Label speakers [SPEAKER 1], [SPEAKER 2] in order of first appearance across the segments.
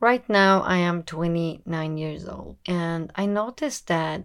[SPEAKER 1] Right now, I am 29 years old, and I noticed that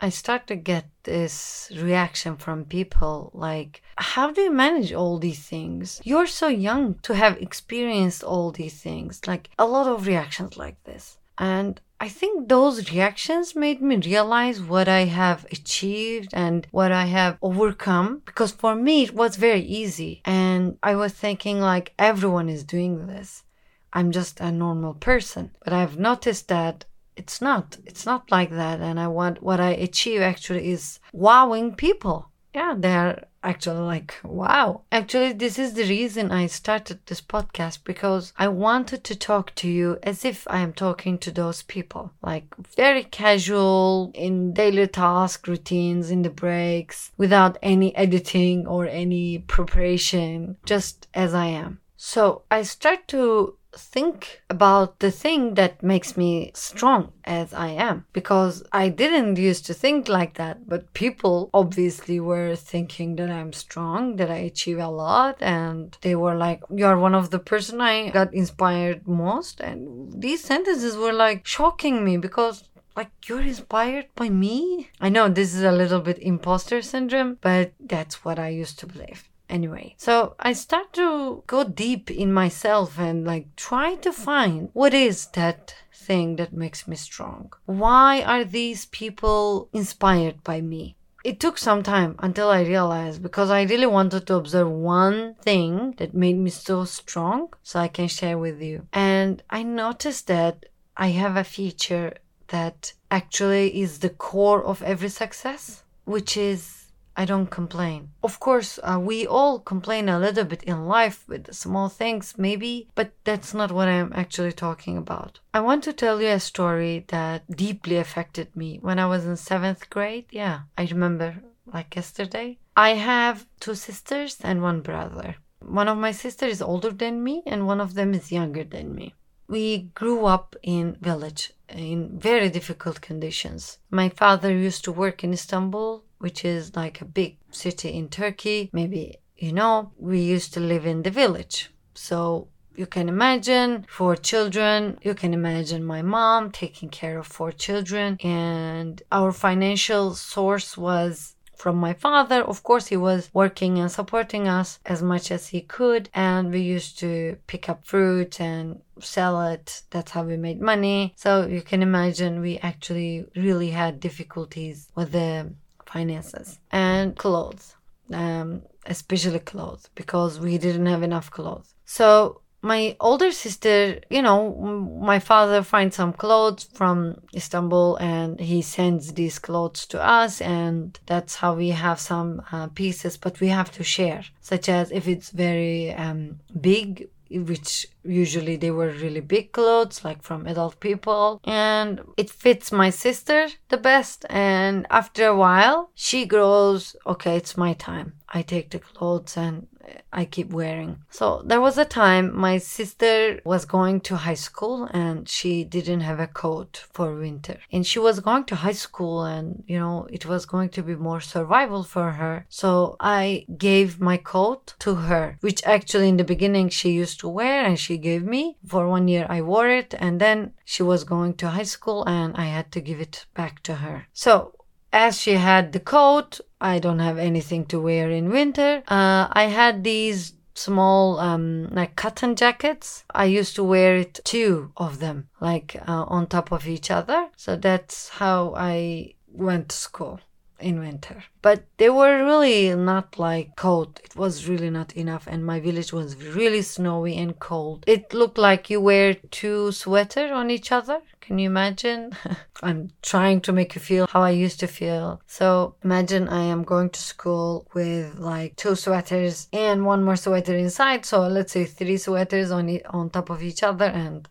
[SPEAKER 1] I start to get this reaction from people like, How do you manage all these things? You're so young to have experienced all these things. Like, a lot of reactions like this. And I think those reactions made me realize what I have achieved and what I have overcome because for me it was very easy. And I was thinking, like, everyone is doing this. I'm just a normal person. But I've noticed that it's not. It's not like that. And I want what I achieve actually is wowing people. Yeah, they're actually like, wow. Actually, this is the reason I started this podcast because I wanted to talk to you as if I am talking to those people. Like very casual in daily task routines, in the breaks, without any editing or any preparation, just as I am. So I start to think about the thing that makes me strong as I am. Because I didn't used to think like that but people obviously were thinking that I'm strong that I achieve a lot and they were like you're one of the person I got inspired most. And these sentences were like shocking me because like you're inspired by me? I know this is a little bit imposter syndrome but that's what i used to believe anyway. So I start to go deep in myself and like try to find what is that thing that makes me strong. Why are these people inspired by me? It took some time until I realized because I really wanted to observe one thing that made me so strong so I can share with you. And I noticed that I have a feature that actually is the core of every success, which is I don't complain. Of course, uh, we all complain a little bit in life with small things, maybe, but that's not what I'm actually talking about. I want to tell you a story that deeply affected me when I was in seventh grade. Yeah, I remember like yesterday. I have two sisters and one brother. One of my sisters is older than me, and one of them is younger than me. We grew up in village in very difficult conditions. My father used to work in Istanbul which is like a big city in Turkey. Maybe you know, we used to live in the village. So you can imagine four children. You can imagine my mom taking care of four children. And our financial source was from my father. Of course, he was working and supporting us as much as he could. And we used to pick up fruit and sell it. That's how we made money. So you can imagine we actually really had difficulties with the finances and clothes, um, especially clothes, because we didn't have enough clothes. So my older sister, you know, my father finds some clothes from Istanbul and he sends these clothes to us, and that's how we have some uh, pieces, but we have to share, such as if it's very um, big, which usually they were really big clothes like from adult people and it fits my sister the best and after a while she grows okay it's my time i take the clothes and I keep wearing. So there was a time my sister was going to high school and she didn't have a coat for winter. And she was going to high school and, you know, it was going to be more survival for her. So I gave my coat to her, which actually in the beginning she used to wear and she gave me. For one year I wore it and then she was going to high school and I had to give it back to her. So as she had the coat, I don't have anything to wear in winter. Uh, I had these small um, like cotton jackets. I used to wear it two of them, like uh, on top of each other. So that's how I went to school in winter. But they were really not like cold. It was really not enough, and my village was really snowy and cold. It looked like you wear two sweater on each other. Can you imagine? I'm trying to make you feel how I used to feel. So imagine I am going to school with like two sweaters and one more sweater inside. So let's say three sweaters on e- on top of each other, and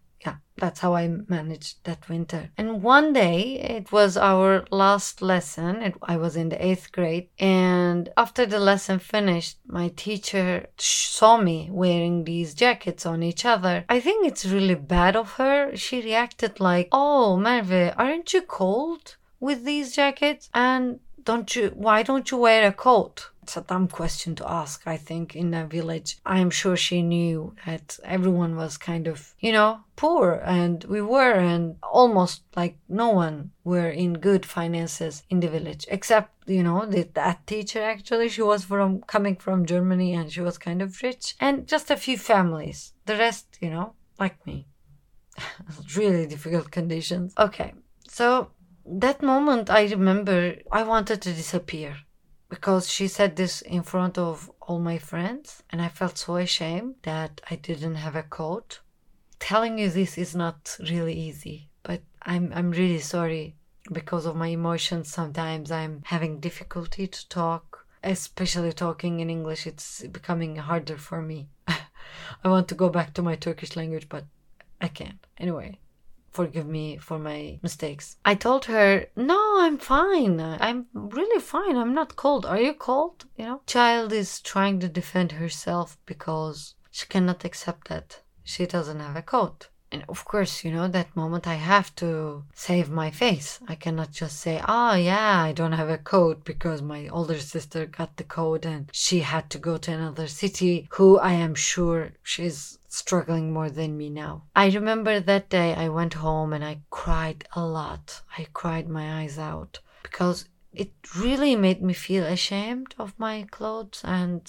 [SPEAKER 1] that's how I managed that winter. And one day, it was our last lesson. It, I was in the eighth grade. And after the lesson finished, my teacher saw me wearing these jackets on each other. I think it's really bad of her. She reacted like, Oh, Merve, aren't you cold with these jackets? And don't you, why don't you wear a coat? It's a dumb question to ask, I think, in a village. I am sure she knew that everyone was kind of, you know, poor and we were and almost like no one were in good finances in the village except you know the, that teacher actually. She was from coming from germany and she was kind of rich. And just a few families. The rest you know like me. Really difficult conditions. Okay so that moment i remember i wanted to disappear because she said this in front of all my friends and i felt so ashamed that i didn't have a coat telling you this is not really easy, but I'm I'm really sorry because of my emotions. Sometimes I'm having difficulty to talk, especially talking in English. It's becoming harder for me. I want to go back to my Turkish language, but I can't. Anyway, forgive me for my mistakes. I told her, No, I'm fine. I'm really fine. I'm not cold. Are you cold? You know, child is trying to defend herself because she cannot accept that she doesn't have a coat. And of course, you know, that moment I have to save my face. I cannot just say, oh, yeah, I don't have a coat because my older sister got the coat and she had to go to another city, who I am sure she's struggling more than me now. I remember that day I went home and I cried a lot. I cried my eyes out because it really made me feel ashamed of my clothes and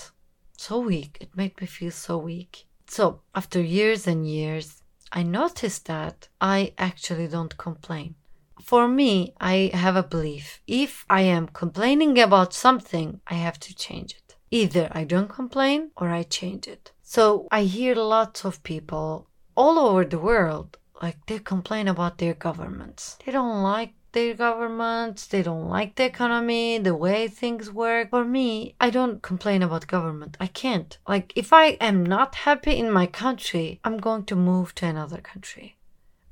[SPEAKER 1] so weak. It made me feel so weak. So, after years and years, I noticed that I actually don't complain. For me, I have a belief if I am complaining about something, I have to change it. Either I don't complain or I change it. So, I hear lots of people all over the world like they complain about their governments. They don't like their governments, they don't like the economy, the way things work. For me, I don't complain about government. I can't. Like, if I am not happy in my country, I'm going to move to another country.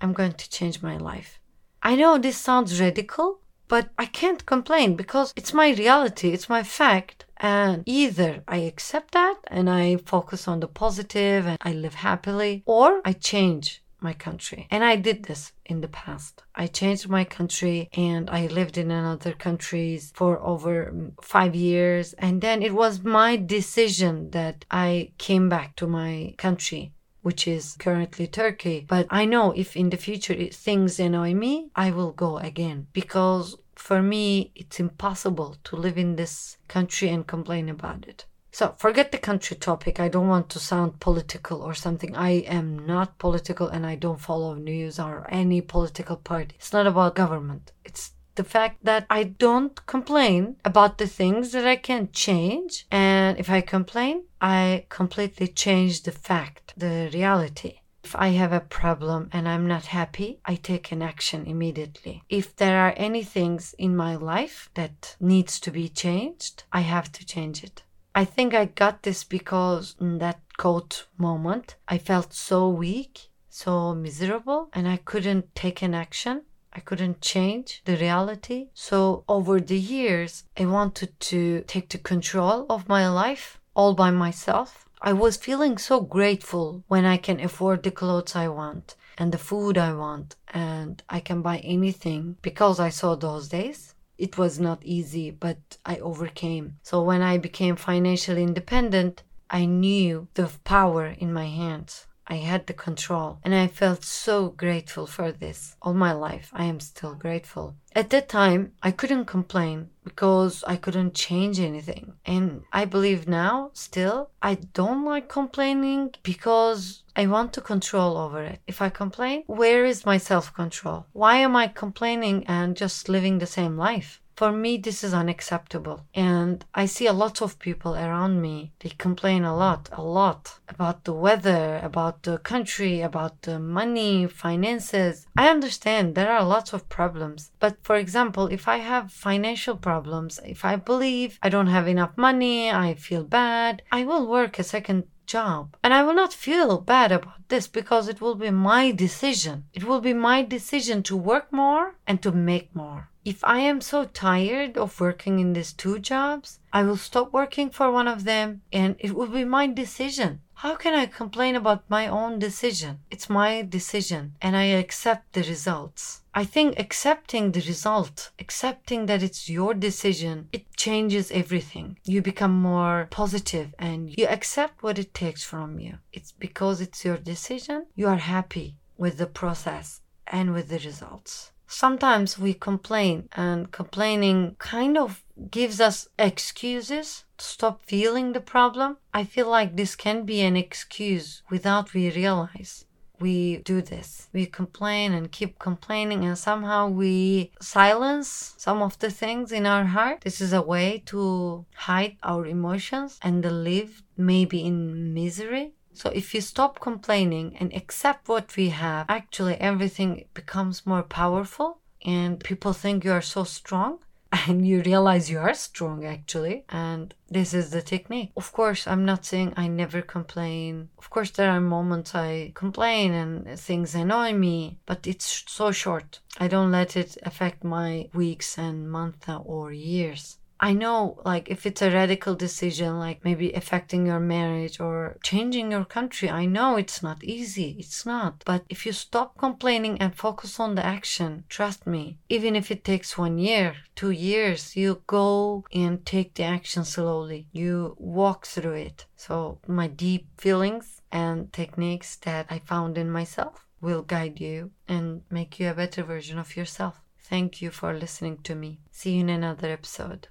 [SPEAKER 1] I'm going to change my life. I know this sounds radical, but I can't complain because it's my reality, it's my fact. And either I accept that and I focus on the positive and I live happily, or I change my country. And I did this in the past. I changed my country and I lived in another countries for over mm, five years. And then it was my decision that I came back to my country which is currently Turkey. But I know if in the future things annoy me, I will go again because for me it's impossible to live in this country and complain about it. So forget the country topic. I don't want to sound political or something. I am not political and I don't follow news or any political party. It's not about government. It's the fact that I don't complain about the things that I can change. And if I complain, I completely change the fact, the reality. If I have a problem and I'm not happy, I take an action immediately. If there are any things in my life that needs to be changed, I have to change it. I think I got this because in that cold moment, I felt so weak, so miserable, and I couldn't take an action. I couldn't change the reality. So over the years, I wanted to take the control of my life all by myself. I was feeling so grateful when I can afford the clothes I want and the food I want and I can buy anything because I saw those days it was not easy, but I overcame. So when I became financially independent, I knew the power in my hands. I had the control and I felt so grateful for this. All my life, I am still grateful. At that time, I couldn't complain because I couldn't change anything. And I believe now, still, I don't like complaining because I want to control over it. If I complain, where is my self control? Why am I complaining and just living the same life? For me, this is unacceptable. And I see a lot of people around me. They complain a lot, a lot about the weather, about the country, about the money, finances. I understand there are lots of problems. But for example, if I have financial problems, if I believe I don't have enough money, I feel bad, I will work a second job. And I will not feel bad about this because it will be my decision. It will be my decision to work more and to make more. If I am so tired of working in these two jobs, I will stop working for one of them and it will be my decision How can I complain about my own decision? It's my decision and I accept the results. I think accepting the result, accepting that it's your decision, it changes everything. You become more positive and you accept what it takes from you. It's because it's your decision, you are happy with the process and with the results. Sometimes we complain, and complaining kind of gives us excuses to stop feeling the problem. I feel like this can be an excuse without we realize we do this. We complain and keep complaining, and somehow we silence some of the things in our heart. This is a way to hide our emotions and live maybe in misery. So if you stop complaining and accept what we have, actually everything becomes more powerful and people think you are so strong and you realize you are strong actually and this is the technique. Of course i'm not saying i never complain. Of course there are moments i complain and things annoy me but it's so short. I don't let it affect my weeks and months or years I know, like, if it's a radical decision, like maybe affecting your marriage or changing your country, I know it's not easy. It's not. But if you stop complaining and focus on the action, trust me, even if it takes one year, two years, you go and take the action slowly. You walk through it. So, my deep feelings and techniques that I found in myself will guide you and make you a better version of yourself. Thank you for listening to me. See you in another episode.